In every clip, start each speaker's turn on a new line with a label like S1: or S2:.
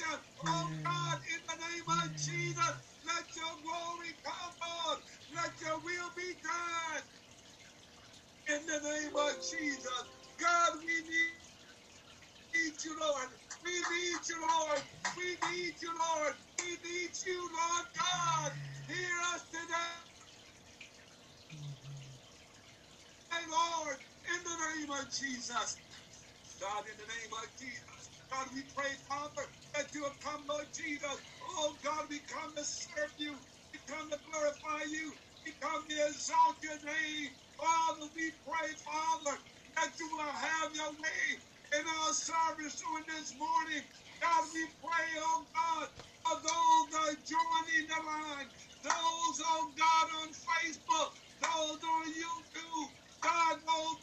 S1: salvation. Oh God, in the name of Jesus, let your glory come on. Let your will be done. In the name of Jesus. God, we need, need you, Lord. We need you, Lord. We need you, Lord. We need you, Lord God. Hear us today. Hey, Lord, in the name of Jesus. God, in the name of Jesus. God, we pray, Father, that you will come, Lord Jesus. Oh, God, we come to serve you. We come to glorify you. We come to exalt your name. Father, we pray, Father, that you will have your way in our service during this morning. God, we pray, oh God, for those that are joining the line, those, oh God, on Facebook, those on YouTube, God, those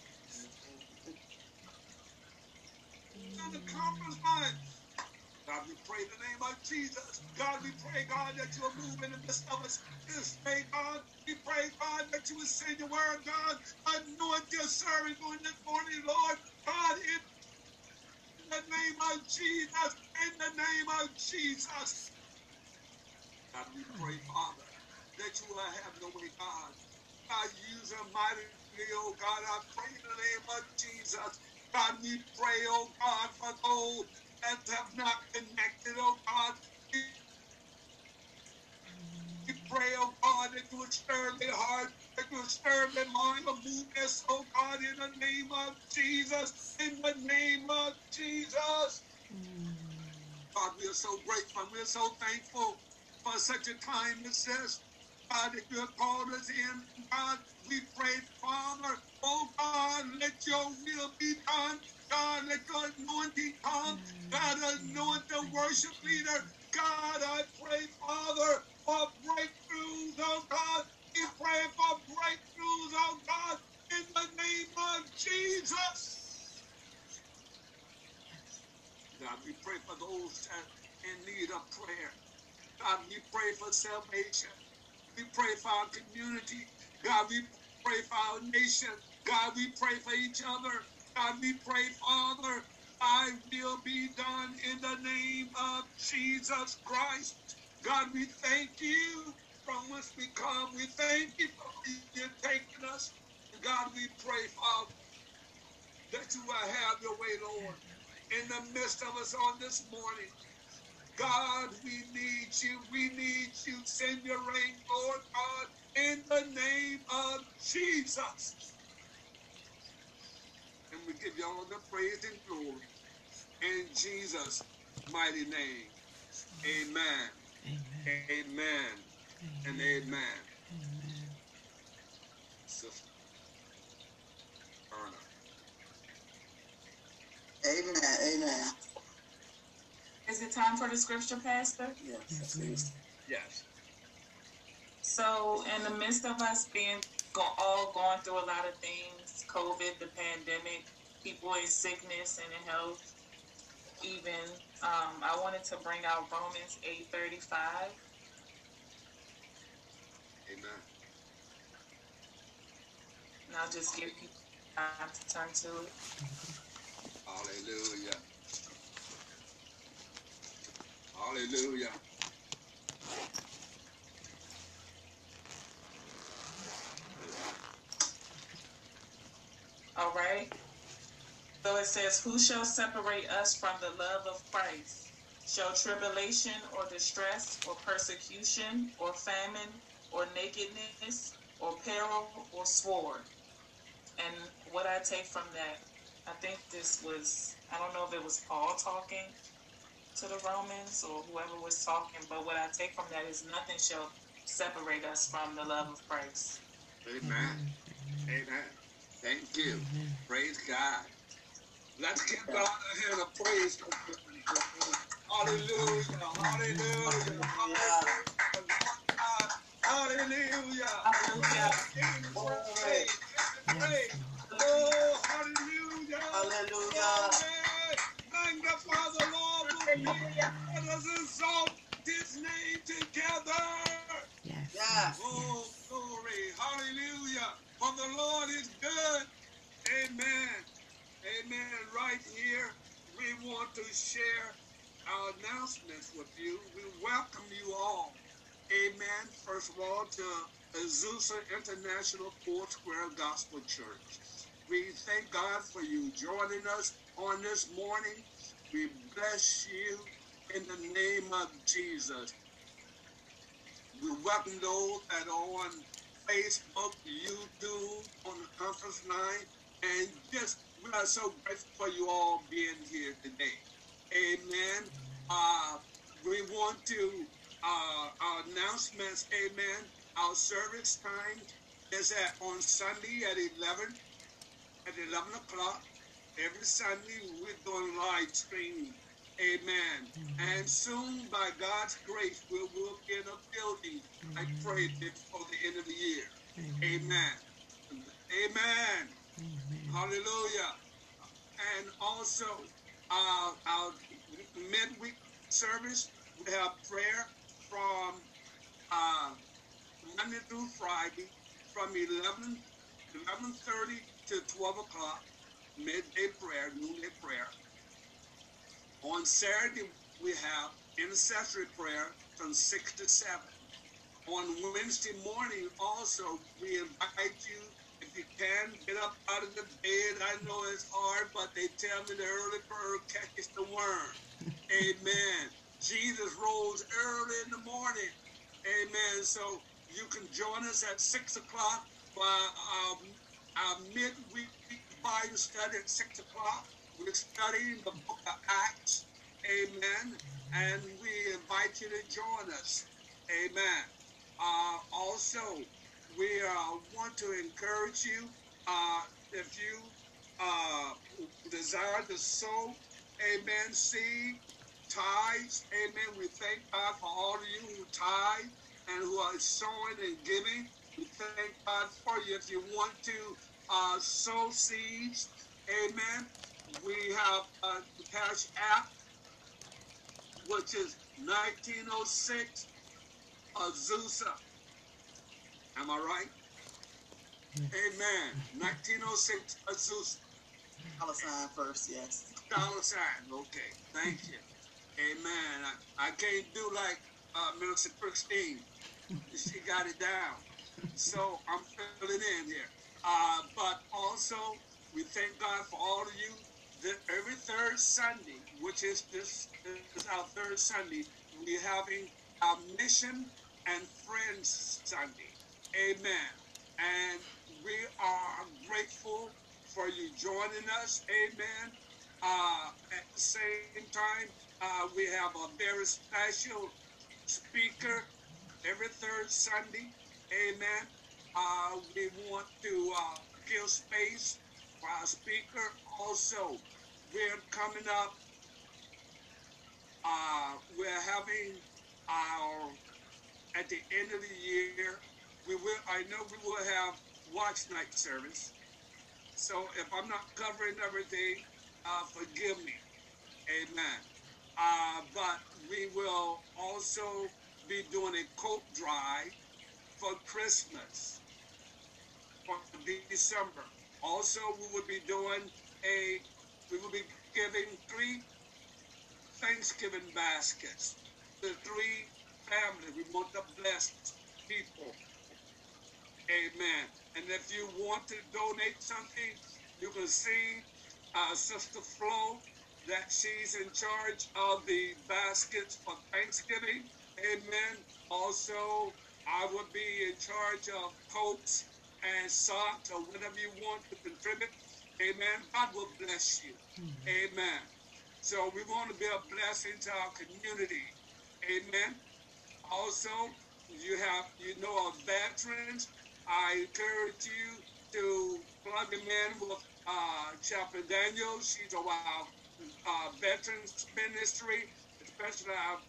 S1: on the conference line. God, we pray in the name of Jesus. God, we pray, God, that you will move in the midst of us this day, God. We pray, God, that you will send your word, God. Anoint your servant during this morning, Lord. God, in the name of Jesus, in the name of Jesus. God, we pray, Father, that you will have your way, God. God, use them mightily, oh God. I pray in the name of Jesus. God, we pray, oh God, for those that have not connected, oh God. We pray, oh God, that you would stir their heart, that you would stir their mind, or move us, oh God, in the name of Jesus, in the name of Jesus. Mm. God, we are so grateful. We are so thankful for such a time as this. God, that you have called us in, God, we pray, Father, oh God, let your will be done. God, let your anointing come. God, anoint the worship leader. God, I pray, Father, for breakthroughs, oh God. We pray for breakthroughs, oh God, in the name of Jesus. God, we pray for those that in need of prayer. God, we pray for salvation. We pray for our community. God, we pray for our nation. God, we pray for each other. God, we pray, Father, I will be done in the name of Jesus Christ. God, we thank you from whence we come. We thank you for you're taking us. God, we pray, Father, that you will have your way, Lord, in the midst of us on this morning. God, we need you. We need you. Send your rain, Lord God, in the name of Jesus. And we give you all the praise and glory in Jesus' mighty name. Amen.
S2: Amen.
S1: Amen. And amen.
S2: Amen.
S1: Sister Erna.
S3: Amen. Amen.
S4: Is it time for the scripture, Pastor?
S3: Yes.
S2: Yes.
S1: Yes.
S4: So, in the midst of us being go, all going through a lot of things, COVID, the pandemic, people in sickness and in health, even, um, I wanted to bring out Romans eight thirty five.
S1: Amen.
S4: And I'll just give people time to turn to it.
S1: Hallelujah. Hallelujah.
S4: All right. So it says, Who shall separate us from the love of Christ? Shall tribulation or distress or persecution or famine or nakedness or peril or sword? And what I take from that, I think this was, I don't know if it was Paul talking to the Romans or whoever was talking, but what I take from that is nothing shall separate us from the love of Christ.
S1: Amen. Amen. Thank you.
S2: Amen.
S1: Praise God. Let's give God a hand of praise. Hallelujah. Hallelujah. Hallelujah. Hallelujah.
S4: Hallelujah.
S1: Give him
S2: Lord
S1: with me. Let us exalt his name together.
S2: Yes.
S3: Yes.
S1: Oh, glory. Hallelujah. For the Lord is good. Amen. Amen. Right here, we want to share our announcements with you. We welcome you all. Amen. First of all, to Azusa International Foursquare Gospel Church. We thank God for you joining us on this morning. We bless you in the name of Jesus. We welcome those that are on Facebook, YouTube, on the conference line, and just we are so grateful for you all being here today. Amen. Uh, we want to uh, our announcements. Amen. Our service time is at on Sunday at eleven at eleven o'clock. Every Sunday we're doing live streaming. Amen. And soon, by God's grace, we will in a building. I pray before the end of the year. Amen. Amen. Hallelujah. And also, uh, our midweek service, we have prayer from uh, Monday through Friday from 11, 11.30 to 12 o'clock, midday prayer, noonday prayer. On Saturday, we have intercessory prayer from 6 to 7. On Wednesday morning, also, we invite you, if you can, get up out of the bed. I know it's hard, but they tell me the early bird catches the worm. Amen. Jesus rose early in the morning. Amen. So you can join us at 6 o'clock for our, our midweek Bible study at 6 o'clock. We're studying the book of Acts. Amen. And we invite you to join us. Amen. Uh, also, we uh, want to encourage you uh, if you uh, desire to sow, amen, seed, tithes, amen. We thank God for all of you who tithe and who are sowing and giving. We thank God for you. If you want to uh, sow seeds, amen, we have a cash app, which is 1906 Azusa. Am I right? Amen. 1906 Azusa.
S3: Dollar sign first, yes.
S1: Dollar sign. Okay. Thank you. Amen. I, I can't do like uh, Minister Christine. She got it down. So I'm filling in here. Uh, but also, we thank God for all of you. That every third Sunday, which is this is our third Sunday, we're having our mission and friends Sunday. Amen. And we are grateful for you joining us. Amen. Uh, at the same time, uh, we have a very special speaker every third Sunday. Amen. Uh, we want to uh, give space for our speaker. Also, we're coming up. Uh, we're having our at the end of the year. We will. I know we will have watch night service. So if I'm not covering everything, uh, forgive me. Amen. Uh, but we will also be doing a coat drive for Christmas December. Also, we will be doing a, we will be giving three Thanksgiving baskets to three families. We want to bless people. Amen. And if you want to donate something, you can see uh, Sister Flo that she's in charge of the baskets for Thanksgiving. Amen. Also, I would be in charge of coats and socks or whatever you want to contribute. Amen. God will bless you. Amen. So we want to be a blessing to our community. Amen. Also, you have, you know, our veterans. I encourage you to plug them in with uh, Chaplain Daniels. She's a uh, uh, veterans ministry, especially our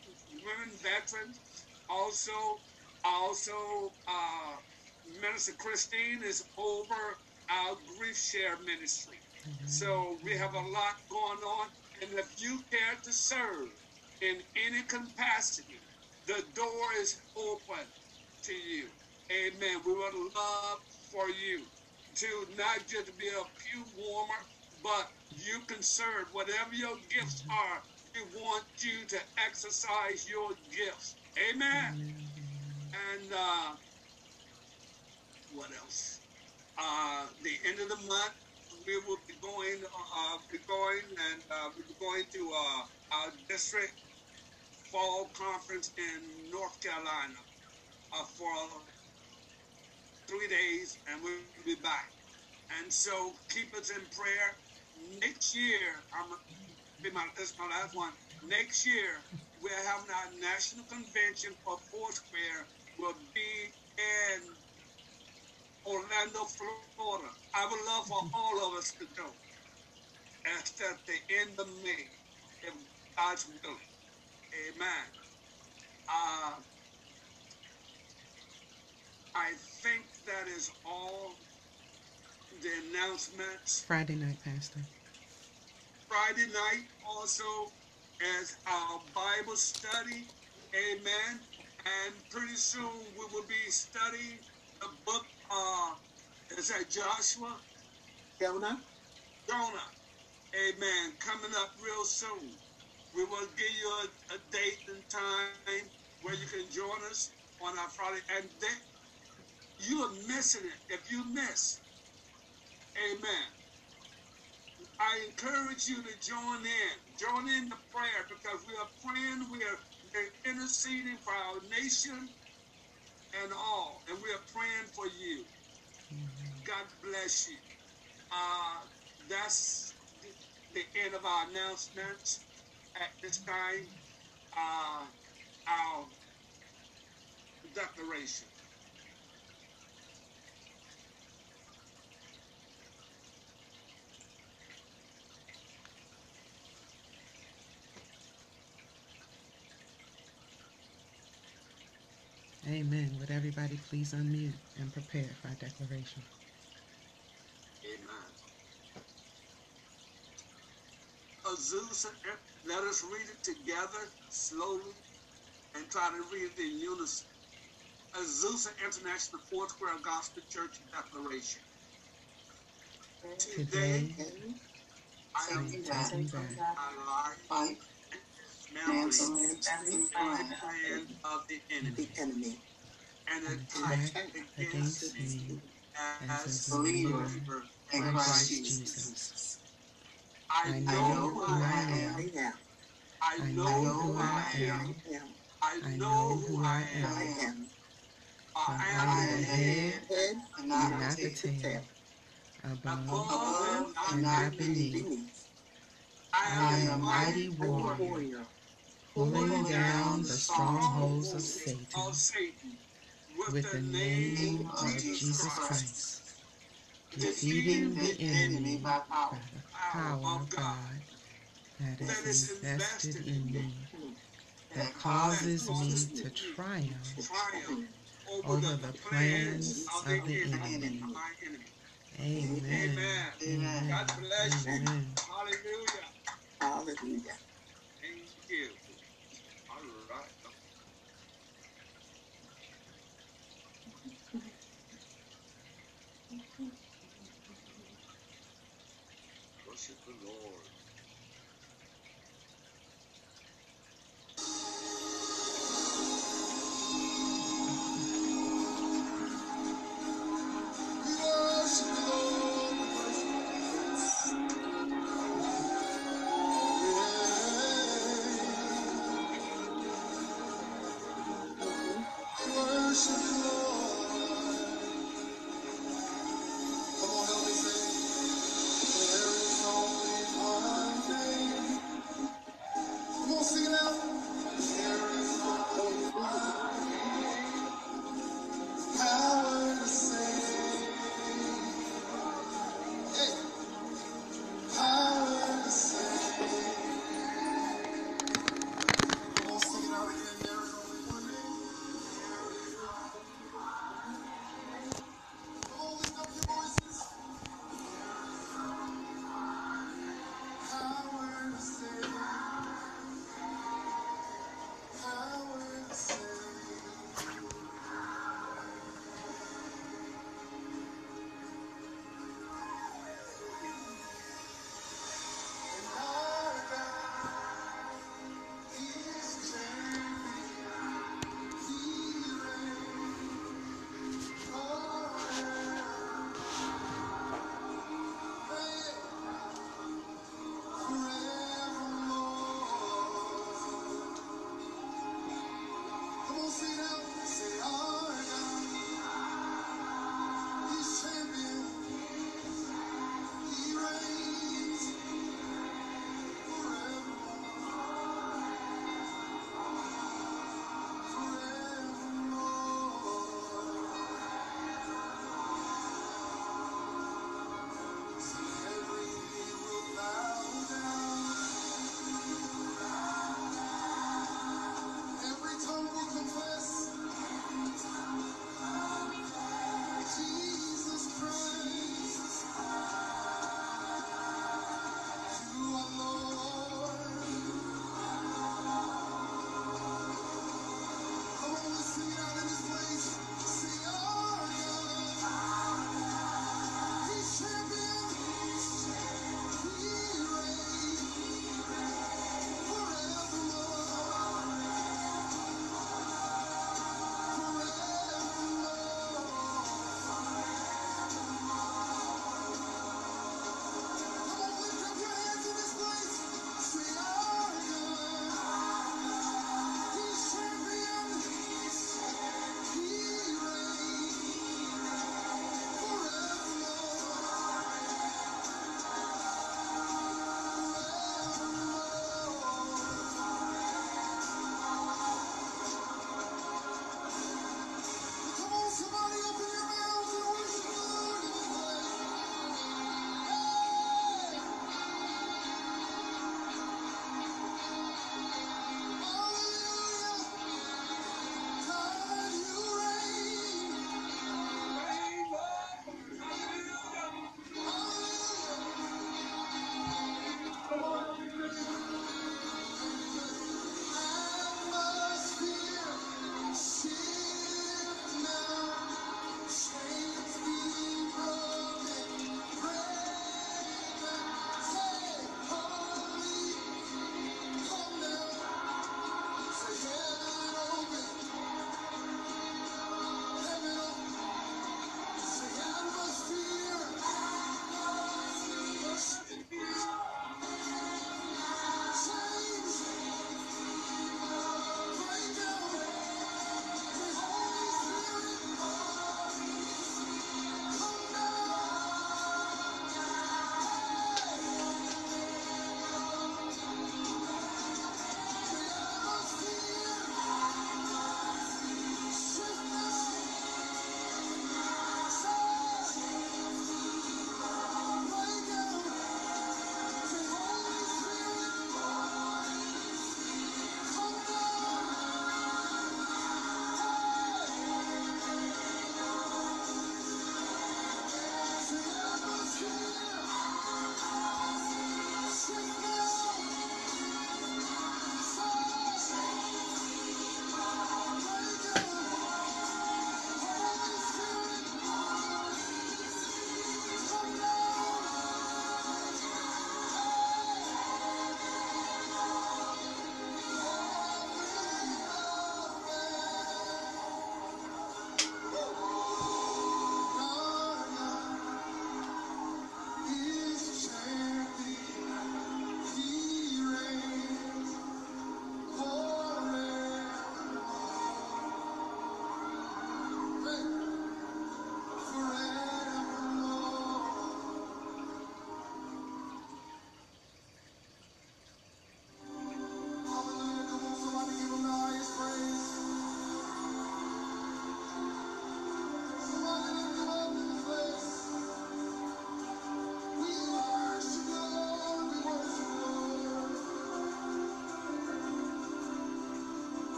S1: women veterans. Also, also uh, Minister Christine is over our grief share ministry. So we have a lot going on, and if you care to serve in any capacity, the door is open to you. Amen. We would love for you to not just be a pew warmer, but you can serve whatever your gifts are. we want you to exercise your gifts. Amen.
S2: Amen.
S1: And uh, what else? Uh, the end of the month, we will be going, uh, be going, and uh, we'll be going to uh, our district fall conference in North Carolina uh, for three days, and we'll be back. And so keep us in prayer. Next year, I'm be my this is my last one. Next year, we're having our national convention for Foursquare. Will be in Orlando, Florida. I would love for all of us to go. At the end of May, if God's willing. Amen. Uh, I think that is all the announcements.
S2: Friday night, Pastor.
S1: Friday night also as our Bible study. Amen. And pretty soon we will be studying the book, uh, is that Joshua?
S5: Jonah?
S1: Jonah. Amen. Coming up real soon. We will give you a, a date and time where you can join us on our Friday. And then you are missing it if you miss. Amen. I encourage you to join in. Join in the prayer because we are praying, we are interceding for our nation and all. And we are praying for you. God bless you. Uh, that's the end of our announcements at this time. Uh, our declaration.
S2: Amen. Would everybody please unmute and prepare for our declaration?
S1: Amen. Azusa, eh, let us read it together slowly and try to read it in unison. Azusa International Foursquare Gospel Church Declaration.
S2: Today,
S1: I am
S2: Saint
S5: Saint And the
S1: the of the enemy and
S2: attack against me as
S5: believer in Christ Jesus.
S1: I know who I am. I know who I am. I know who I am.
S5: I am.
S1: The head
S2: and
S5: not
S2: the tail, above and not
S1: beneath. I am a mighty Warrior.
S2: Pulling
S1: pulling
S2: down the strongholds of Satan
S1: with
S2: with
S1: the
S2: the
S1: name
S2: name
S1: of
S2: of
S1: Jesus
S2: Jesus
S1: Christ,
S2: Christ,
S1: defeating
S2: defeating
S1: the
S2: the enemy
S5: by
S2: by the power of God that
S1: that
S2: is
S1: is
S2: invested
S1: invested
S2: in me,
S5: That
S2: that causes
S1: causes
S2: me to triumph
S1: over,
S2: over
S1: the,
S2: the
S1: plans
S2: plans
S1: of the, enemy,
S2: enemy.
S1: of my enemy.
S2: Amen.
S1: Amen.
S5: Amen.
S1: God bless you.
S2: Amen.
S1: Hallelujah.
S5: Hallelujah.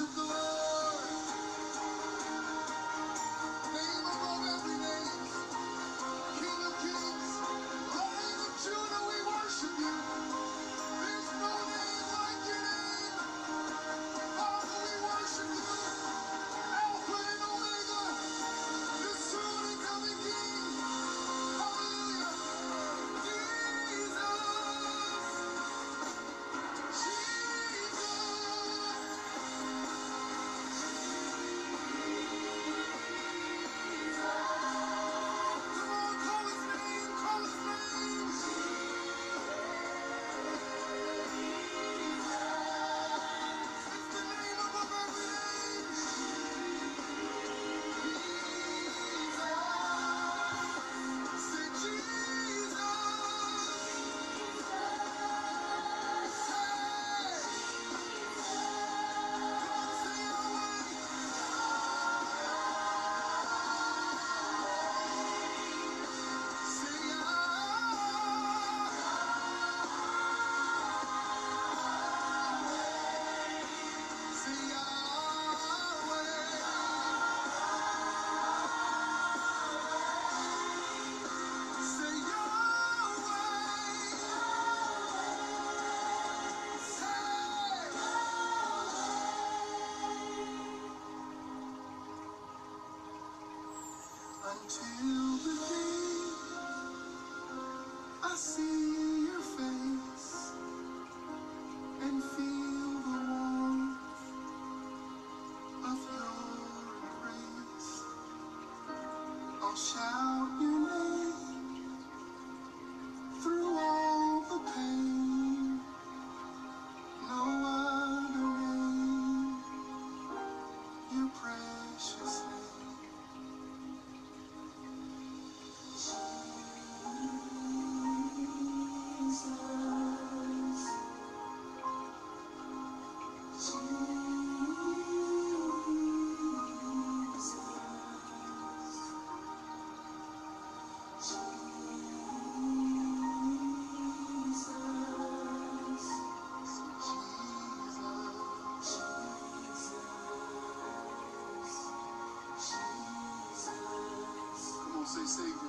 S1: Worship the
S6: The day I see Come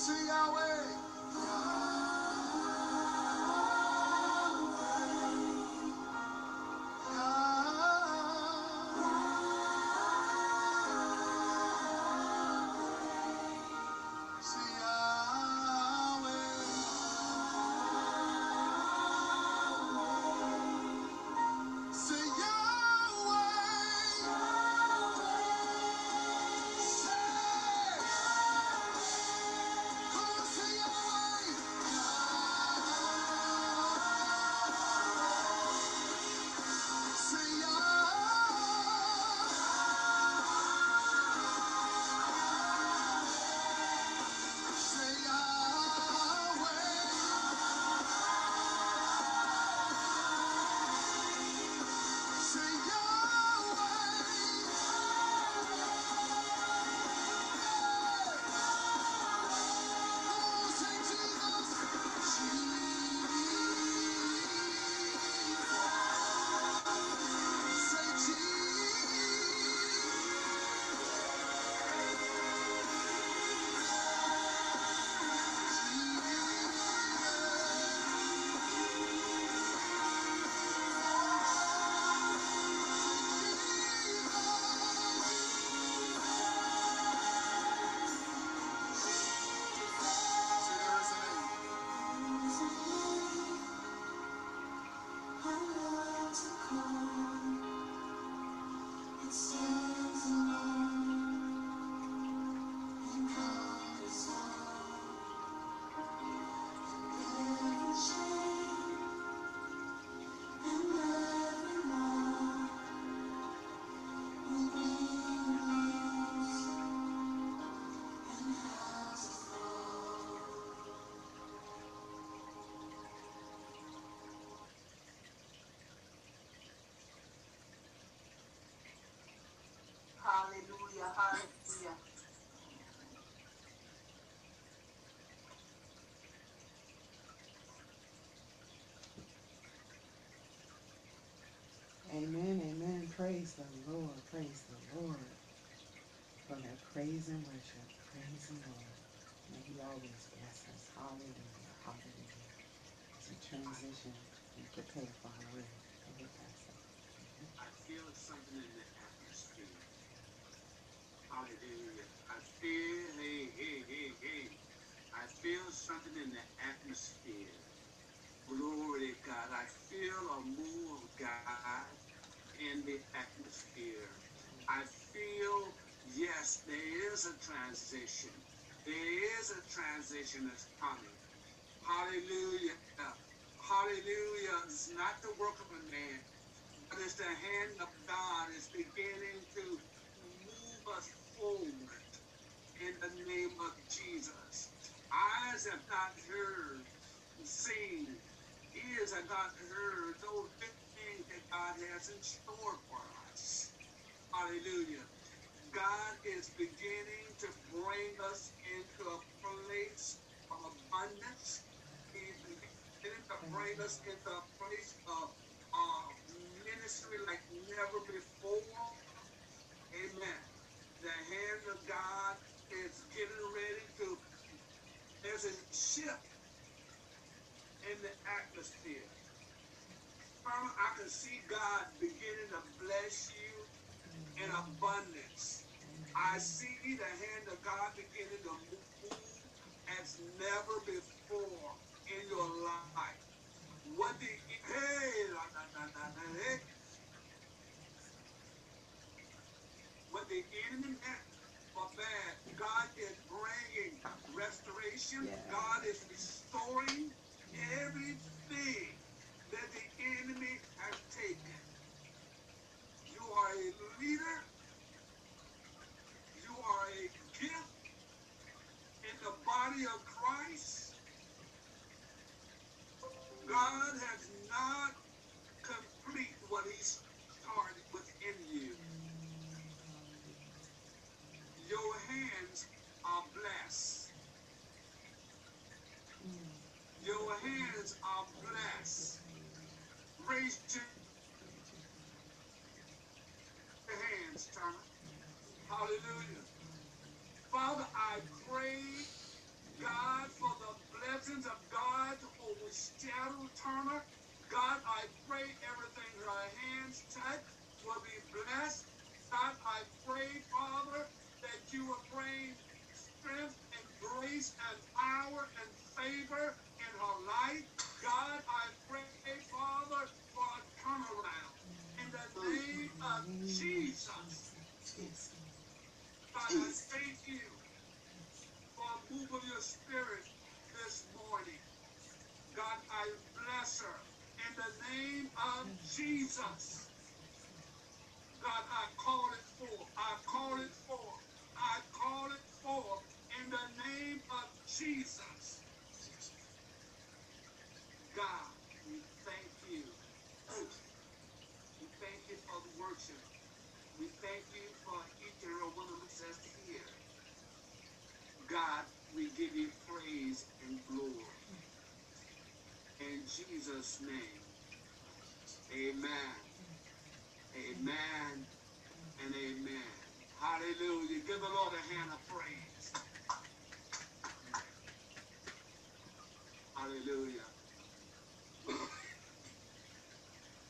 S5: sing Yahweh.
S2: Praise and worship. Praise the Lord. May He always bless us. Hallelujah. Hallelujah. As we transition and prepare for our word.
S1: I feel something in the atmosphere. Hallelujah. I feel, hey, hey, hey, hey. I feel something in the atmosphere. Glory to God. I feel a move of God in the atmosphere. I feel, yes, there is a transition. There is a transition that's coming. Hallelujah. Hallelujah. It's not the work of a man, but it's the hand of God is beginning to move us forward in the name of Jesus. Eyes have not heard, seen, ears have not heard those big things that God has in store for us. Hallelujah. God is beginning to bring us into a place of abundance. He's beginning to bring us into a place of uh, ministry like never before. Amen. The hand of God is getting ready to, there's a shift in the atmosphere. I can see God beginning to bless you in abundance. I see the hand of God beginning to move as never before in your life. What the hey, la, la, la, la, la, hey. what the enemy meant for bad, God is bringing restoration.
S2: Yeah.
S1: God is restoring everything that the enemy has taken. You are a leader. You are a gift in the body of Christ. God Seattle Turner. God, I pray everything that our hands touch will be blessed. God, I pray, Father, that you will bring strength and grace and power and favor in her life. God, I pray, Father, for a turnaround in the name of Jesus. God, I thank you for moving your spirit God, I bless her in the name of Jesus. God, I call it forth. I call it forth. I call it forth in the name of Jesus. God, we thank you. We thank you for the worship. We thank you for each and every one of us that's here. God, we give you praise and glory. Jesus' name, amen. Amen and amen. Hallelujah. Give the Lord a hand of praise. Hallelujah.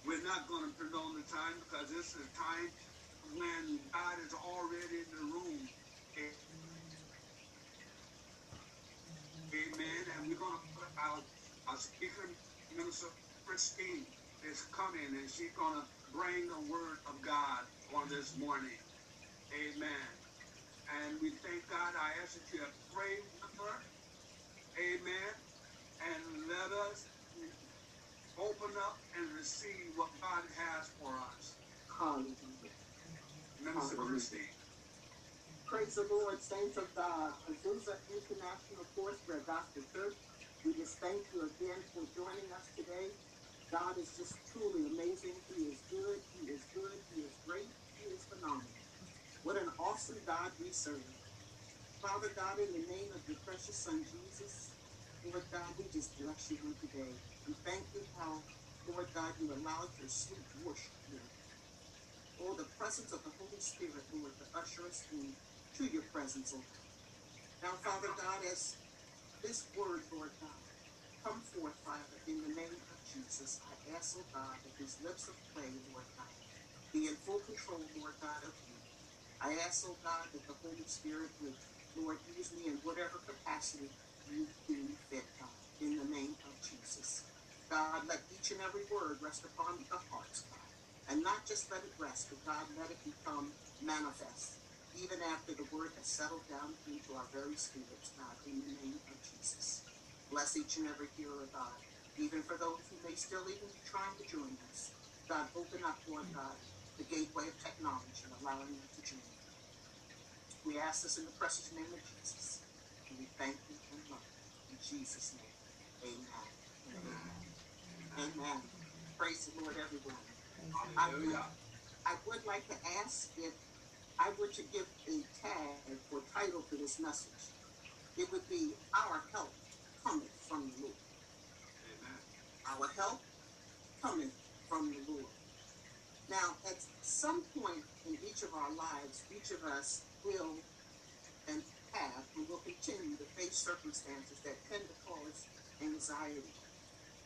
S1: We're not going to prolong the time because this is a time when God is already in the room. Amen. And we're going to put our, our speaker, Minister Christine, is coming and she's going to bring the word of God on this morning. Amen. And we thank God. I ask that you pray with her. Amen. And let us open up and receive what God has for us.
S3: Hallelujah.
S1: Minister
S3: Hallelujah.
S1: Christine.
S3: Praise the Lord, saints of God. Azusa International Foursquare Gospel Church. We just thank you again for joining us today. God is just truly amazing. He is good. He is good. He is great. He is phenomenal. What an awesome God we serve. Father God, in the name of your precious Son Jesus, Lord God, we just bless you today. We thank you how, Lord God, you allowed your sweet worship, Lord. Oh, the presence of the Holy Spirit, Lord, to usher us in to your presence, oh Now, Father God, as this word, Lord God, come forth, Father, in the name of Jesus, I ask, oh God, that these lips of clay, Lord God, be in full control, Lord God, of you. I ask, oh God, that the Holy Spirit would, Lord, use me in whatever capacity you deem fit, God, in the name of Jesus. God, let each and every word rest upon the hearts, God. And not just let it rest, but God, let it become manifest, even after the word has settled down into our very spirits, God, in the name of Jesus. Bless each and every hearer, God, even for those who may still even be trying to join us. God, open up, Lord God, the gateway of technology, allowing them to join. We ask this in the precious name of Jesus. And we thank you and love you. In Jesus' name, amen. Amen. Amen. Praise the Lord, everyone.
S1: Hallelujah.
S3: I would like to ask if I were to give a tag or title to this message, it would be Our Help Cometh from the Lord.
S1: Amen.
S3: Our help cometh from the Lord. Now, at some point in each of our lives, each of us will and have and will continue to face circumstances that tend to cause anxiety.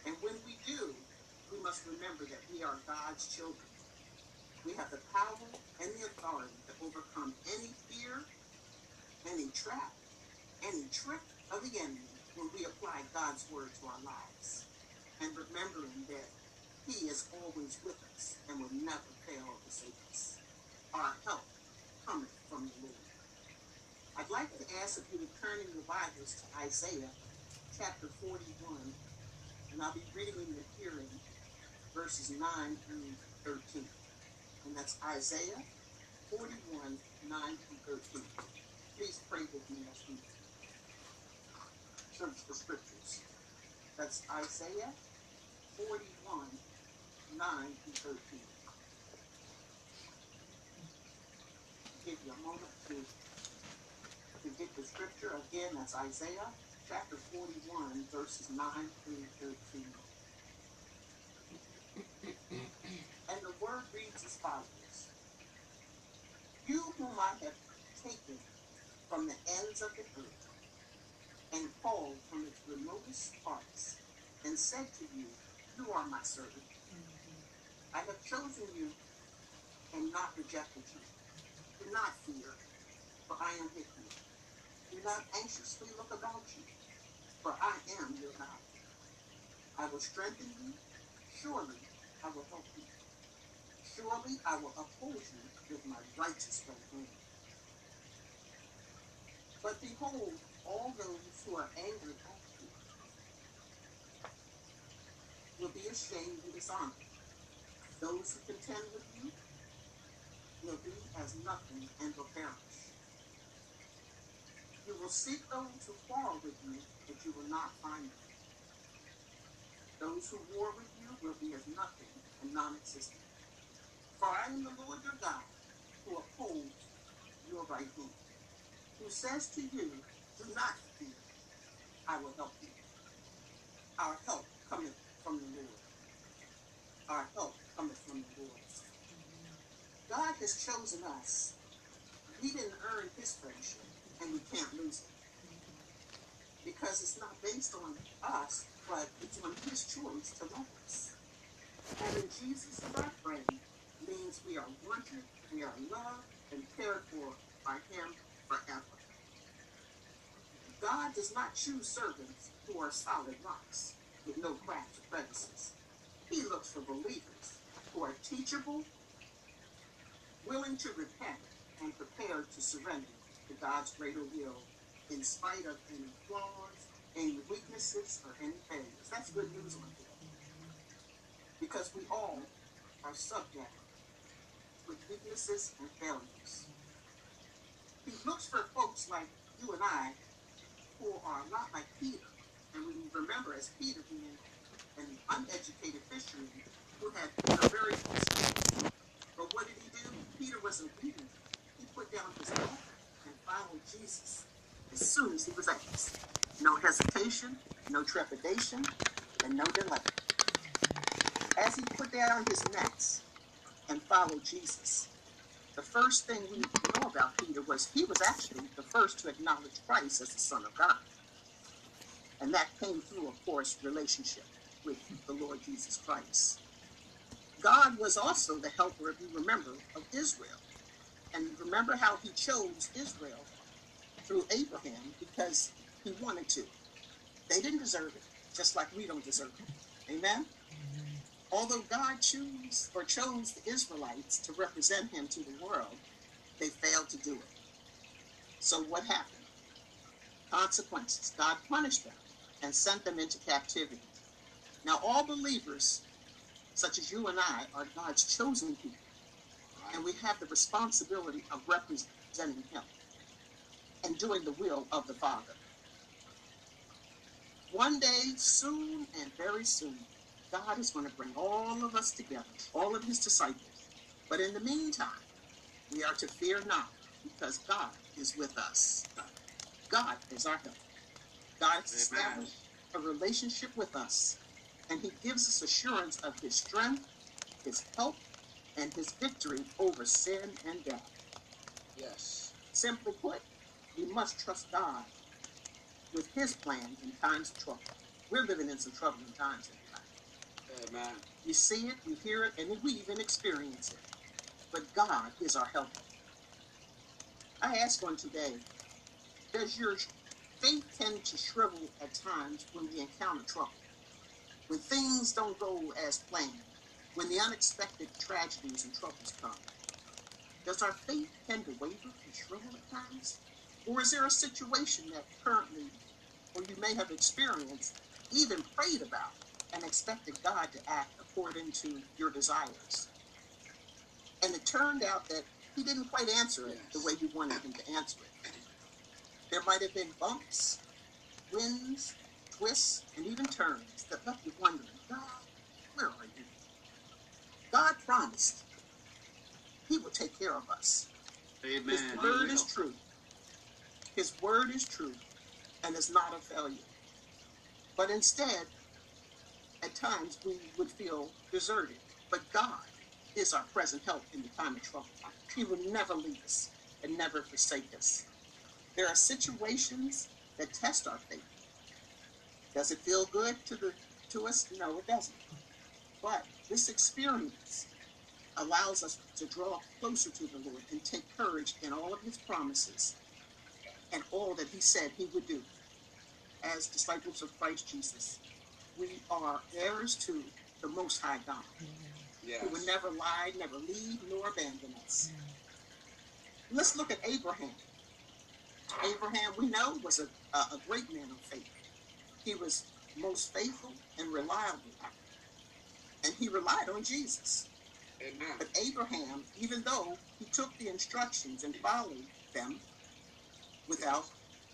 S3: And when we do, we must remember that we are God's children. We have the power and the authority to overcome any fear, any trap, any trick of the enemy when we apply God's word to our lives. And remembering that He is always with us and will never fail to save us. Our help cometh from the Lord. I'd like to ask if you would turn in your Bibles to Isaiah chapter 41, and I'll be reading in your hearing verses 9 through 13. And that's Isaiah 41, 9 through 13. Please pray with me as we search the scriptures. That's Isaiah 41, 9 through 13. Give you a moment to, to get the scripture. Again, that's Isaiah chapter 41, verses 9 through 13. First reads as follows. You whom I have taken from the ends of the earth and called from its remotest parts and said to you, You are my servant. I have chosen you and not rejected you. Do not fear, for I am with you. Do not anxiously look about you, for I am your God. I will strengthen you. Surely I will help you. Surely I will uphold you with my righteous right hand. But behold, all those who are angry at you will be ashamed and dishonored. Those who contend with you will be as nothing and will perish. You will seek those who quarrel with you, but you will not find them. Those who war with you will be as nothing and non-existent. For I am the Lord your God, who upholds your right hand, who says to you, Do not fear, I will help you. Our help cometh from the Lord. Our help cometh from the Lord. God has chosen us. We didn't earn his friendship, and we can't lose it. Because it's not based on us, but it's on his choice to love us. Having Jesus as our friend means we are wanted, we are loved, and cared for by him forever. God does not choose servants who are solid rocks with no cracks or crevices. He looks for believers who are teachable, willing to repent, and prepared to surrender to God's greater will in spite of any flaws, any weaknesses, or any failures. That's good news on today. Because we all are subject with weaknesses and failures. He looks for folks like you and I who are a lot like Peter. And we remember as Peter being an uneducated fisherman who had a very but what did he do? Peter was obedient. He put down his net and followed Jesus as soon as he was asked. No hesitation, no trepidation, and no delay. As he put down his nets and follow Jesus, the first thing we know about Peter was he was actually the first to acknowledge Christ as the Son of God. And that came through, of course, relationship with the Lord Jesus Christ. God was also the helper, if you remember, of Israel. And remember how he chose Israel through Abraham because he wanted to. They didn't deserve it, just like we don't deserve it. Amen? Although God chose or chose the Israelites to represent him to the world, they failed to do it. So what happened? Consequences. God punished them and sent them into captivity. Now, all believers, such as you and I, are God's chosen people, and we have the responsibility of representing Him and doing the will of the Father. One day, soon and very soon, God is going to bring all of us together, all of His disciples. But in the meantime, we are to fear not, because God is with us. God is our help. God has established a relationship with us, and He gives us assurance of His strength, His help, and His victory over sin and death.
S6: Yes.
S3: Simply put, we must trust God with His plan in times of trouble. We're living in some troubling times
S6: Amen.
S3: We see it, you hear it, and we even experience it. But God is our helper. I ask one today, does your faith tend to shrivel at times when we encounter trouble? When things don't go as planned? When the unexpected tragedies and troubles come? Does our faith tend to waver and shrivel at times? Or is there a situation that currently, or you may have experienced, even prayed about, and expected God to act according to your desires? And it turned out that He didn't quite answer it the way you wanted Him to answer it. There might have been bumps, winds, twists, and even turns that left you wondering, God, where are you? God promised He will take care of us.
S6: Amen.
S3: His word is true. His word is true and is not a failure. But instead, at times we would feel deserted. But God is our present help in the time of trouble. He will never leave us and never forsake us. There are situations that test our faith. Does it feel good to the to us? No, it doesn't. But this experience allows us to draw closer to the Lord and take courage in all of his promises and all that he said he would do as disciples of Christ Jesus. We are heirs to the Most High God,
S6: Yes.
S3: who would never lie, never leave, nor abandon us. Let's look at Abraham. Abraham, we know, was a, a, a great man of faith. He was most faithful and reliable. And he relied on Jesus.
S6: Amen.
S3: But Abraham, even though he took the instructions and followed them without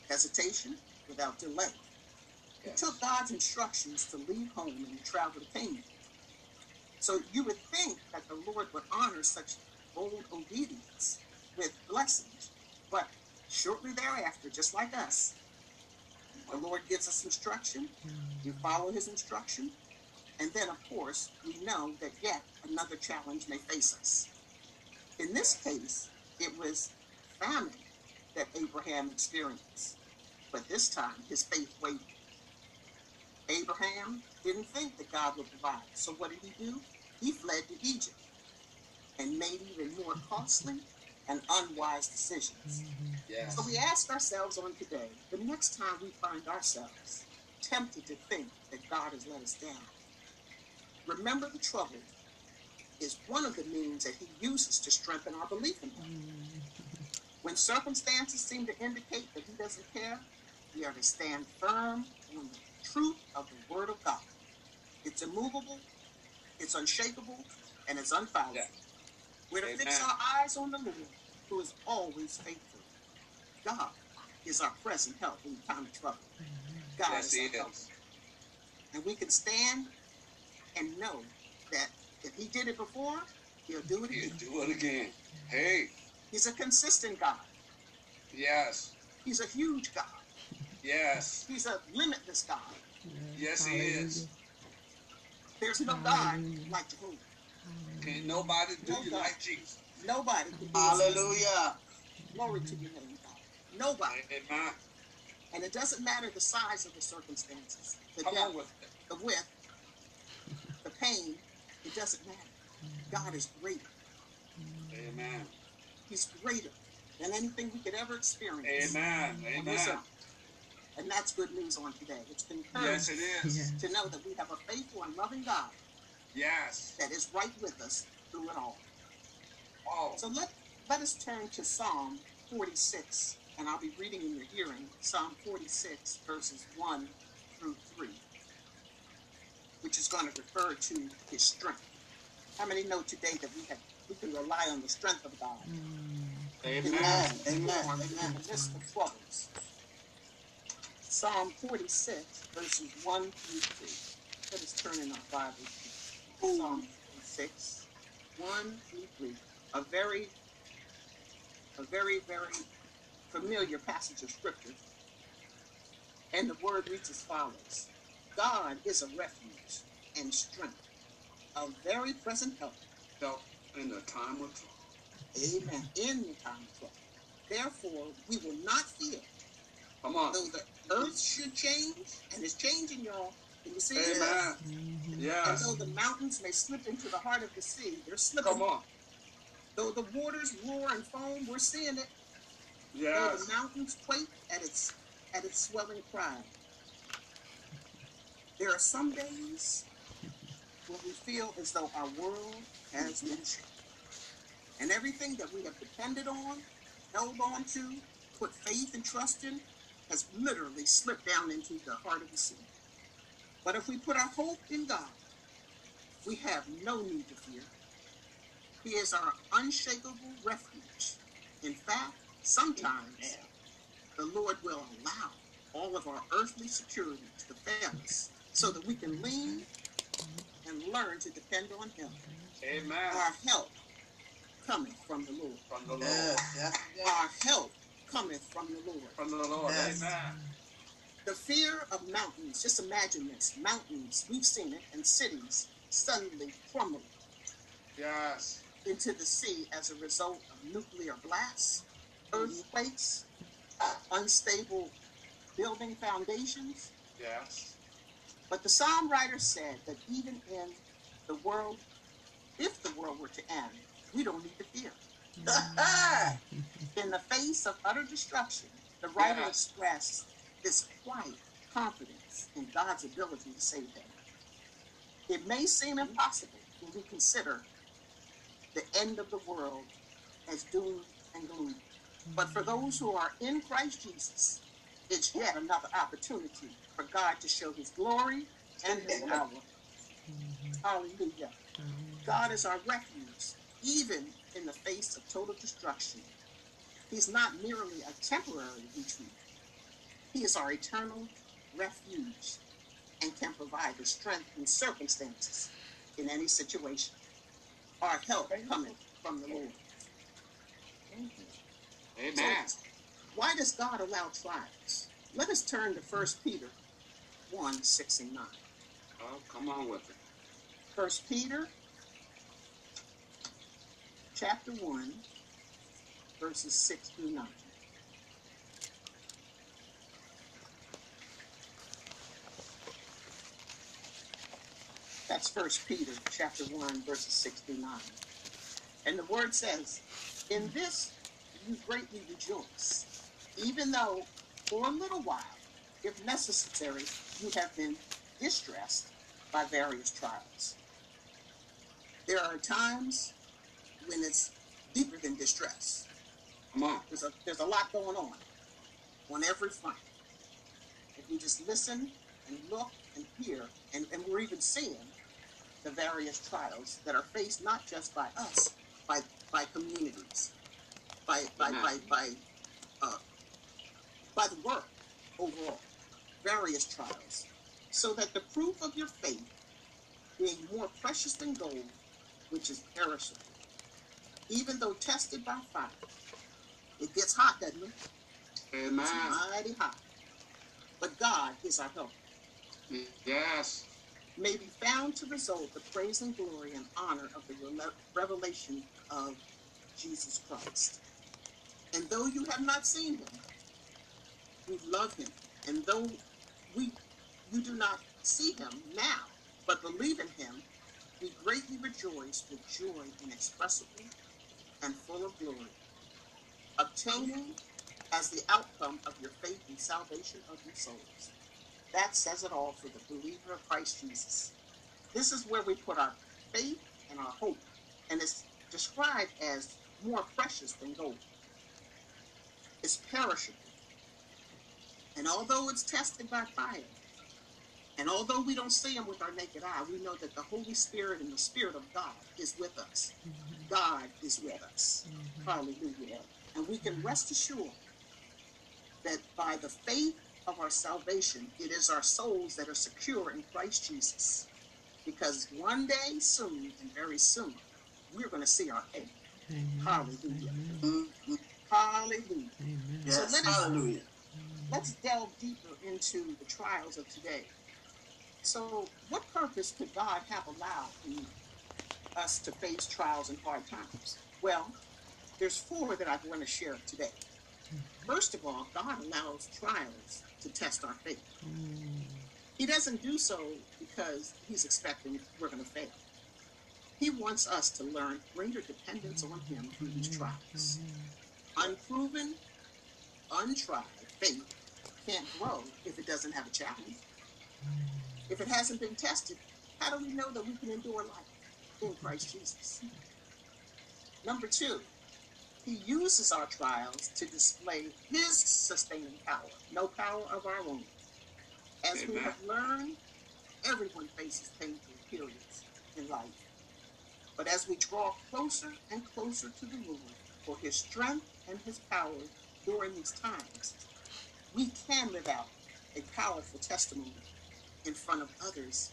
S3: hesitation, without delay, he took God's instructions to leave home and travel to Canaan. So you would think that the Lord would honor such bold obedience with blessings. But shortly thereafter, just like us, the Lord gives us instruction, you follow his instruction, and then, of course, we know that yet another challenge may face us. In this case, it was famine that Abraham experienced. But this time, his faith wavered. Abraham didn't think that God would provide. So what did he do? He fled to Egypt and made even more costly and unwise decisions.
S6: Yes.
S3: So we ask ourselves on today, the next time we find ourselves tempted to think that God has let us down, remember the trouble is one of the means that he uses to strengthen our belief in him. Mm-hmm. When circumstances seem to indicate that he doesn't care, we are to stand firm on the truth of the word of God. It's immovable, it's unshakable, and it's unfallible.
S6: Yeah.
S3: We're to fix our eyes on the Lord, who is always faithful. God is our present help in time of trouble. God
S6: Yes,
S3: is our help. And we can stand and know that if he did it before, he'll do it again.
S6: do it again. Hey.
S3: He's a consistent God.
S6: Yes.
S3: He's a huge God.
S6: Yes.
S3: He's a limitless God.
S6: Yes, he is.
S3: There's no God like Jehovah.
S6: Can't nobody do you like Jesus.
S3: Nobody can do it.
S6: Hallelujah.
S3: Glory to your name, God. Nobody.
S6: Amen.
S3: And it doesn't matter the size of the circumstances, the
S6: Come
S3: depth,
S6: with
S3: the width, the pain. It doesn't matter. God is greater.
S6: Amen.
S3: He's greater than anything we could ever experience.
S6: Amen.
S3: on this
S6: Amen.
S3: Earth. And that's good news on today. It's been
S6: Yes,
S3: encouraging
S6: it is.
S3: to know that we have a faithful and loving God
S6: Yes.
S3: that is right with us through it all.
S6: Oh.
S3: So let, let us turn to Psalm 46, and I'll be reading in your hearing Psalm 46, verses 1 through 3, which is going to refer to his strength. How many know today that we have we can rely on the strength of God? Mm.
S6: Amen.
S3: Amen. Amen. In the midst of troubles. Psalm 46, verses 1 through 3. Let us turn in our Bible to Psalm 46, 1 through 3. A very, a very, very familiar passage of scripture. And the word reads as follows God is a refuge and strength, a very present help
S6: Help in the time of trouble.
S3: Amen. In the time of trouble. Therefore, we will not fear,
S6: Come on.
S3: though the earth should change, and it's changing, y'all. Can you see it?
S6: Amen. Mm-hmm.
S3: And
S6: Yes.
S3: though the mountains may slip into the heart of the sea, they're slipping.
S6: Come on.
S3: Though the waters roar and foam, we're seeing it. Though the mountains quake at its at its swelling cry. There are some days when we feel as though our world has been shaken. And everything that we have depended on, held on to, put faith and trust in, has literally slipped down into the heart of the sea. But if we put our hope in God, we have no need to fear. He is our unshakable refuge. In fact, sometimes the Lord will allow all of our earthly security to fail us so that we can lean and learn to depend on Him.
S6: Amen.
S3: Our help coming from the Lord.
S6: From the Lord.
S7: Yes, yes,
S3: Our help cometh from the Lord.
S6: From the Lord.
S7: Yes.
S6: Amen.
S3: The fear of mountains, just imagine this mountains, we've seen it, and cities suddenly crumble
S6: Yes.
S3: into the sea as a result of nuclear blasts, earthquakes, unstable building foundations.
S6: Yes.
S3: But the psalm writer said that even in the world, if the world were to end, we don't need to fear. Mm-hmm. In the face of utter destruction, the writer
S6: Yeah.
S3: expressed this quiet confidence in God's ability to save them. It may seem mm-hmm. impossible when we consider the end of the world as doom and gloom. But for mm-hmm. those who are in Christ Jesus, it's yet another opportunity for God to show his glory and his power. Hallelujah. God is our refuge, even in the face of total destruction. He's not merely a temporary retreat, He is our eternal refuge and can provide the strength in circumstances in any situation. Our help coming from the Lord.
S6: Amen.
S3: Why does God allow trials? Let us turn to 1 Peter 1 6 and 9.
S6: Oh, come on with it.
S3: 1 Peter chapter 1, verses 6 through 9. That's 1 Peter chapter 1, verses 6 through 9. And the word says, In this you greatly rejoice, even though for a little while, if necessary, you have been distressed by various trials. There are times when it's deeper than distress.
S6: Come on.
S3: There's a there's a lot going on on every front. If you just listen and look and hear, and, and we're even seeing the various trials that are faced not just by us, by by communities, by by by by uh, by the world overall, various trials, so that the proof of your faith, being more precious than gold, which is perishable, even though tested by fire, it gets hot, doesn't it?
S6: Amen.
S3: It's mighty hot. But God is our help.
S6: Yes.
S3: May be found to result the praise and glory and honor of the revelation of Jesus Christ. And though you have not seen him, we love him. And though we you do not see him now, but believe in him, we greatly rejoice with joy inexpressible and full of glory, obtaining as the outcome of your faith and salvation of your souls. That says it all for the believer of Christ Jesus. This is where we put our faith and our hope, and it's described as more precious than gold. It's perishable. And although it's tested by fire, and although we don't see him with our naked eye, we know that the Holy Spirit and the Spirit of God is with us. God is with us. Hallelujah. And we can rest assured that by the faith of our salvation, it is our souls that are secure in Christ Jesus. Because one day soon, and very soon, we're going to see our King. Hallelujah. Mhm. Hallelujah. So let us,
S6: Hallelujah.
S3: let's delve deeper into the trials of today. So, what purpose could God have allowed in us to face trials and hard times? Well, there's four that I want to share today. First of all, God allows trials to test our faith. He doesn't do so because he's expecting we're going to fail. He wants us to learn greater dependence on him through these trials. Unproven, untried faith can't grow if it doesn't have a challenge. If it hasn't been tested, how do we know that we can endure life in Christ Jesus? Number two, he uses our trials to display his sustaining power, no power of our own. As we have learned, everyone faces painful periods in life. But as we draw closer and closer to the Lord for his strength and his power during these times, we can live out a powerful testimony in front of others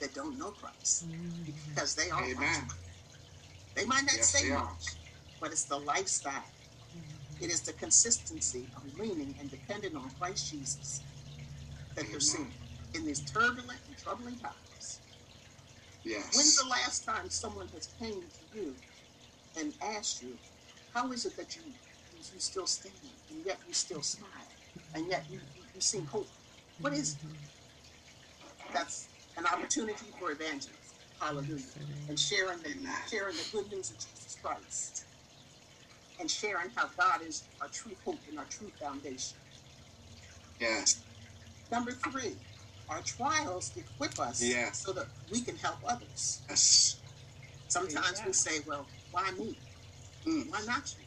S3: that don't know Christ mm-hmm. because they are
S6: Amen.
S3: They might not
S6: Yes,
S3: say much, but it's the lifestyle. Mm-hmm. It is the consistency of leaning and depending on Christ Jesus that they're seeing in these turbulent and troubling times.
S6: Yes.
S3: When's the last time someone has came to you and asked you, how is it that you, you, you still stand and yet you still smile and yet you, you, you seem hope? What is it? Mm-hmm. That's an opportunity for evangelism. Hallelujah. And sharing the, sharing the good news of Jesus Christ. And sharing how God is our true hope and our true foundation.
S6: Yes.
S3: Number three, our trials equip us
S6: Yeah.
S3: so that we can help others.
S6: Yes.
S3: Sometimes
S2: Yeah.
S3: we say, well, why me?
S6: Mm.
S3: Why not you?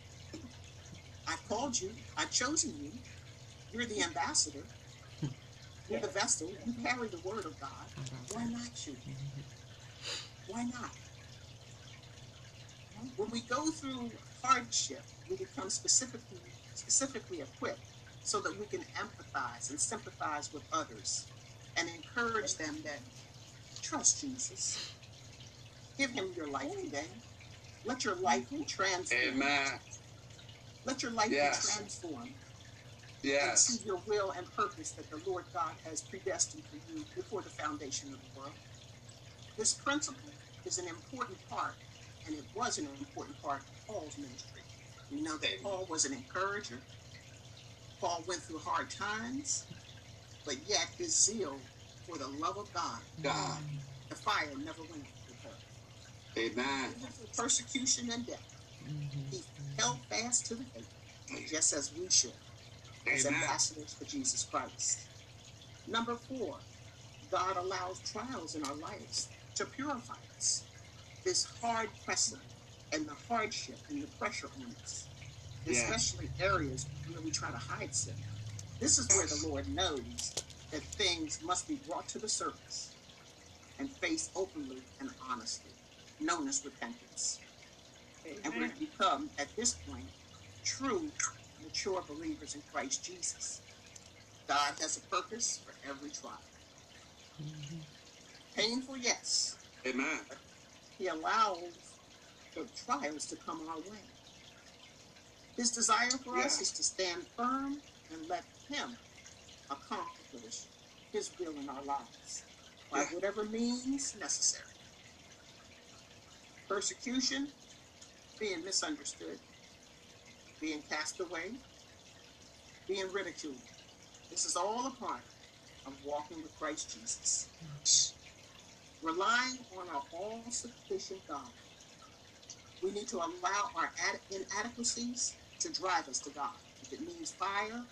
S3: I've called you. I've chosen you. You're the ambassador. You're the vessel. You carry the word of God. Why not you? Why not? When we go through hardship, we become specifically specifically equipped so that we can empathize and sympathize with others and encourage them that trust Jesus. Give him your life today. Let your life be transformed.
S6: Amen.
S3: Let your life
S6: Yes.
S3: be transformed and
S6: Yes.
S3: see your will and purpose that the Lord God has predestined for you before the foundation of the world. This principle is an important part, and it was an important part of Paul's ministry. We know that Paul was an encourager. Paul went through hard times, but yet his zeal for the love of God,
S6: God.
S3: the fire never went out with her.
S6: Amen.
S3: Even through persecution and death, he mm-hmm. held fast to the faith, just as we should. As
S6: Amen.
S3: ambassadors for Jesus Christ. Number four, God allows trials in our lives to purify us. This hard pressing and the hardship and the pressure on us,
S6: Yes.
S3: especially areas where we try to hide sin. This is where the Lord knows that things must be brought to the surface and faced openly and honestly, known as repentance. And we've become, at this point, true mature believers in Christ Jesus. God has a purpose for every trial. Mm-hmm. Painful, yes.
S6: Amen.
S3: He allows the trials to come our way. His desire for us is to stand firm and let Him accomplish His will in our lives by
S6: Yeah.
S3: whatever means necessary. Persecution, being misunderstood, being cast away, being ridiculed. This is all a part of walking with Christ Jesus. Relying on our all sufficient God. We need to allow our inadequacies to drive us to God. If it means fire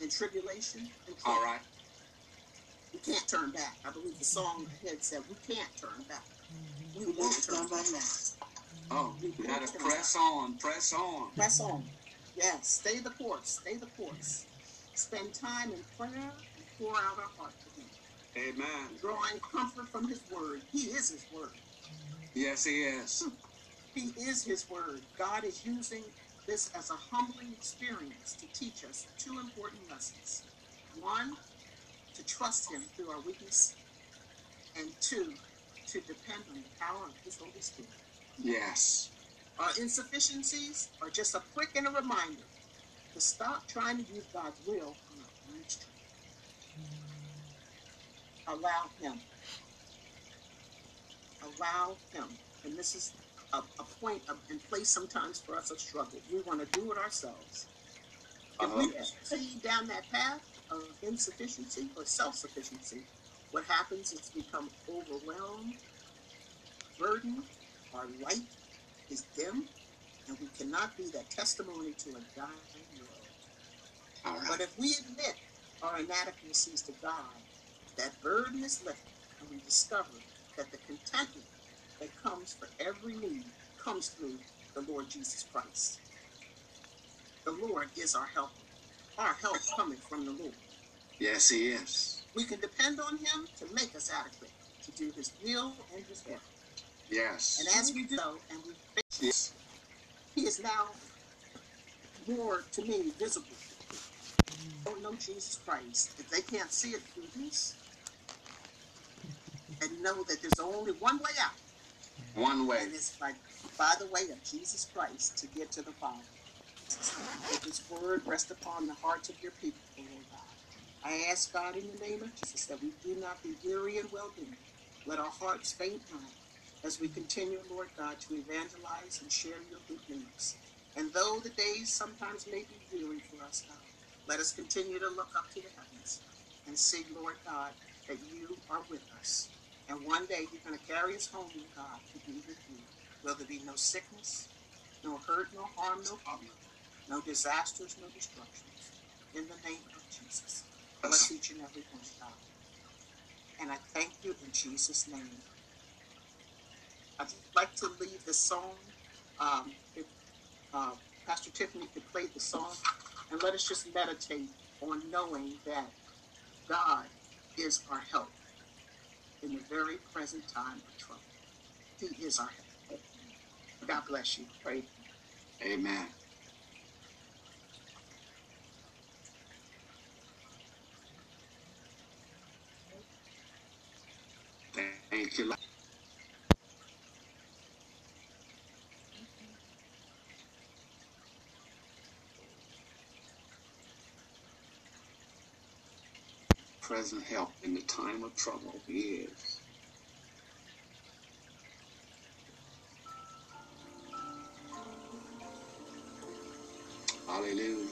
S3: and tribulation and
S6: All right.
S3: we can't turn back. I believe the song ahead said we can't turn back. We won't turn back.
S6: Oh, we gotta press on, press on.
S3: Press on. Yes, stay the course. Stay the course. Spend time in prayer and pour out our heart to Him,
S6: Amen.
S3: drawing comfort from His Word. He is His Word.
S6: Yes, he is.
S3: He is His Word. God is using this as a humbling experience to teach us two important lessons. One, to trust Him through our weakness, and two, to depend on the power of His Holy Spirit.
S6: Yes.
S3: Our insufficiencies are just a prick and a reminder to stop trying to use God's will on our own strength. Allow Him. Allow Him. And this is a, a point of, in place sometimes for us of struggle. We want to do it ourselves. If we
S6: Uh-huh.
S3: proceed down that path of insufficiency or self sufficiency, what happens is we become overwhelmed, burdened, our light is dim, and we cannot be that testimony to a dying world.
S6: All
S3: But if we admit our inadequacies to God, that burden is lifted, and we discover that the contentment that comes for every need comes through the Lord Jesus Christ. The Lord is our helper. Our help coming from the Lord.
S6: Yes, he is.
S3: We can depend on Him to make us adequate to do His will and His work.
S6: Yes.
S3: And as we do and we
S6: Yes.
S3: He is now more to me visible. Oh, Don't know Jesus Christ. If they can't see it through this, and know that there's only one way out,
S6: One way.
S3: and it's by, by the way of Jesus Christ to get to the Father. Let this word rest upon the hearts of your people, Lord God. I ask God in the name of Jesus that we do not be weary in well doing. Let our hearts faint not as we continue, Lord God, to evangelize and share your good news. And though the days sometimes may be weary for us, God, let us continue to look up to the heavens and see, Lord God, that you are with us. And one day you're going to carry us home, God, to be with you. Will there be no sickness, no hurt, no harm, no harm, no disasters, no destructions. In the name of Jesus. Bless each and every one, God. And I thank you in Jesus' name. I'd like to leave the song. Um, if uh, Pastor Tiffany could play the song, and let us just meditate on knowing that God is our help in the very present time of trouble. He is our help. God bless you. Pray.
S6: Amen. Thank you. Present help in the time of trouble. Is. Hallelujah.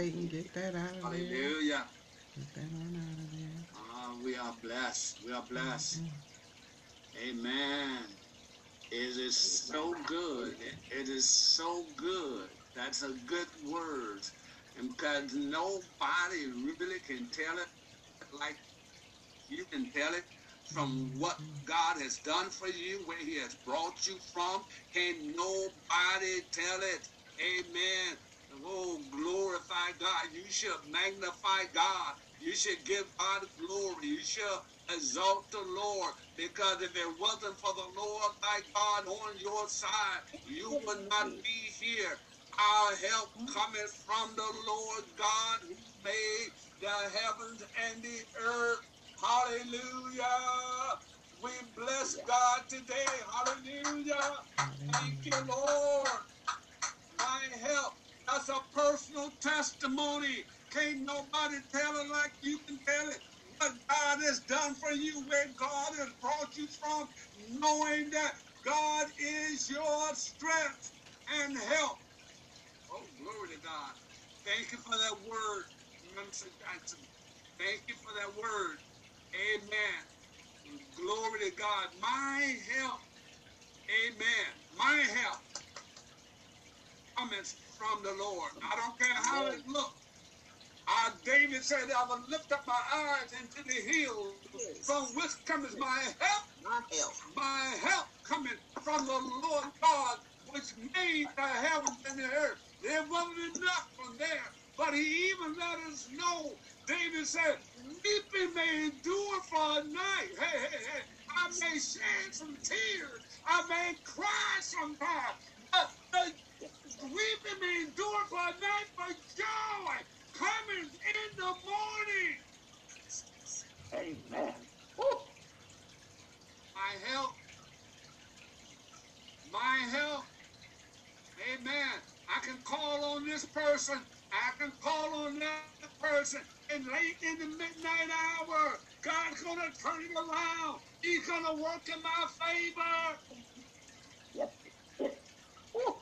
S2: Satan, get that out of there.
S1: Hallelujah.
S2: Get that on out of there.
S1: Ah, we are blessed. We are blessed.
S2: Mhm.
S1: Amen. It is so good. It is so good. That's a good word. And because nobody really can tell it like you can tell it from what God has done for you, where He has brought you from. Can nobody tell it? Amen. Oh, glorify God. You should magnify God. You should give God glory. You should exalt the Lord. Because if it wasn't for the Lord thy God on your side, you would not be here. Our help cometh from the Lord God who made the heavens and the earth. Hallelujah. We bless God today. Hallelujah. Thank you, Lord. My help. That's a personal testimony. Can't nobody tell it like you can tell it. What God has done for you, where God has brought you from, knowing that God is your strength and help. Oh, glory to God. Thank you for that word, Minister Jackson. Thank you for that word. Amen. Glory to God. My help. Amen. My help cometh from the Lord. I don't care how it looks. Uh, David said, I will lift up my eyes into the hills, from which cometh my help.
S3: My help.
S1: My help cometh from the Lord God, which made the heavens and the earth. There wasn't enough from there, but he even let us know. David said, Weeping may endure for a night. Hey, hey, hey. I may shed some tears. I may cry sometimes. But the weeping may endure a night, but joy cometh in the morning.
S3: Amen.
S1: My help. My help. Amen. I can call on this person. I can call on that person. And late in the midnight hour, God's going to turn it around. He's going to work in my favor. We look,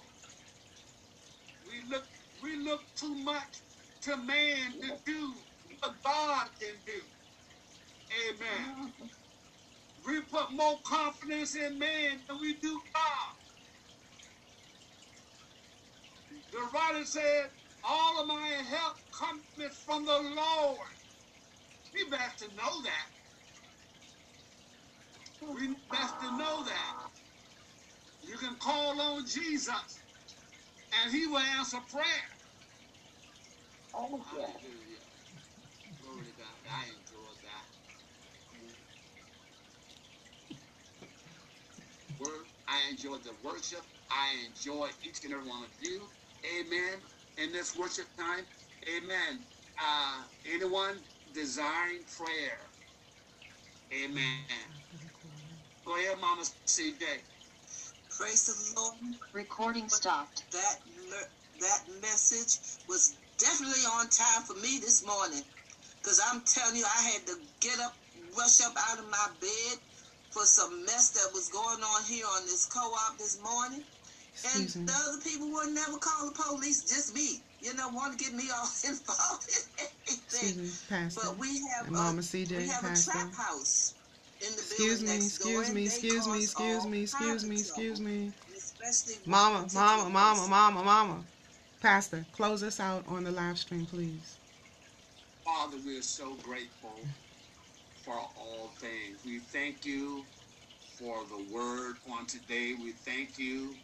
S1: we look too much to man to do what God can do. Amen. We put more confidence in man than we do God. The writer said, All of my help cometh from the Lord. We best to know that. We best to know that. You can call on Jesus and he will answer prayer.
S3: Oh, yeah.
S1: Hallelujah. Glory to God. I enjoy that. Word. I enjoyed the worship. I enjoy each and every one of you. Amen. In this worship time. Amen. Uh, anyone desiring prayer? Amen. Go ahead, Mama CJ.
S7: Praise the Lord.
S8: Recording stopped.
S7: That mer- that message was definitely on time for me this morning. Cause I'm telling you, I had to get up, rush up out of my bed for some mess that was going on here on this co-op this morning. And
S2: Excuse me.
S7: the other people would never call the police, just me. You know, want to get me all involved in
S2: Excuse
S7: anything.
S2: me, Pastor.
S7: But we have a,
S2: Mama CJ,
S7: we have a trap house in the
S2: Excuse
S7: building
S2: me, excuse me, excuse me, excuse me, excuse
S7: kinds of
S2: me, excuse me. Mama, mama, mama, mama, mama. Pastor, close us out on the live stream, please.
S1: Father, we are so grateful for all things. We thank you for the word on today. We thank you,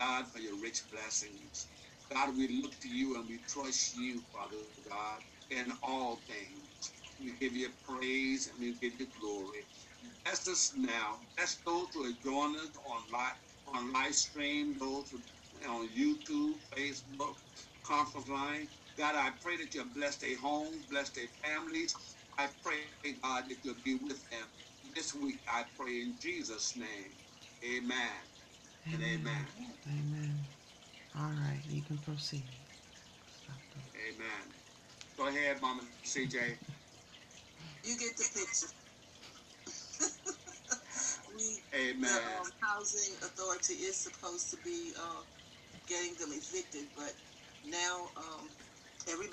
S1: God, for your rich blessings. God, we look to you and we trust you, Father God, in all things. We give you praise and we give you glory. Bless us now. Bless those who are joining us on live, on live stream, those who on YouTube, Facebook, conference line. God, I pray that you'll bless their homes, bless their families. I pray, God, that you'll be with them this week. I pray in Jesus' name. Amen and amen.
S2: Amen. All right, you can proceed.
S1: Amen. Go ahead, Mama CJ.
S7: You get the picture. we,
S1: Amen.
S7: the um, housing authority is supposed to be uh, getting them evicted, but now um, Everybody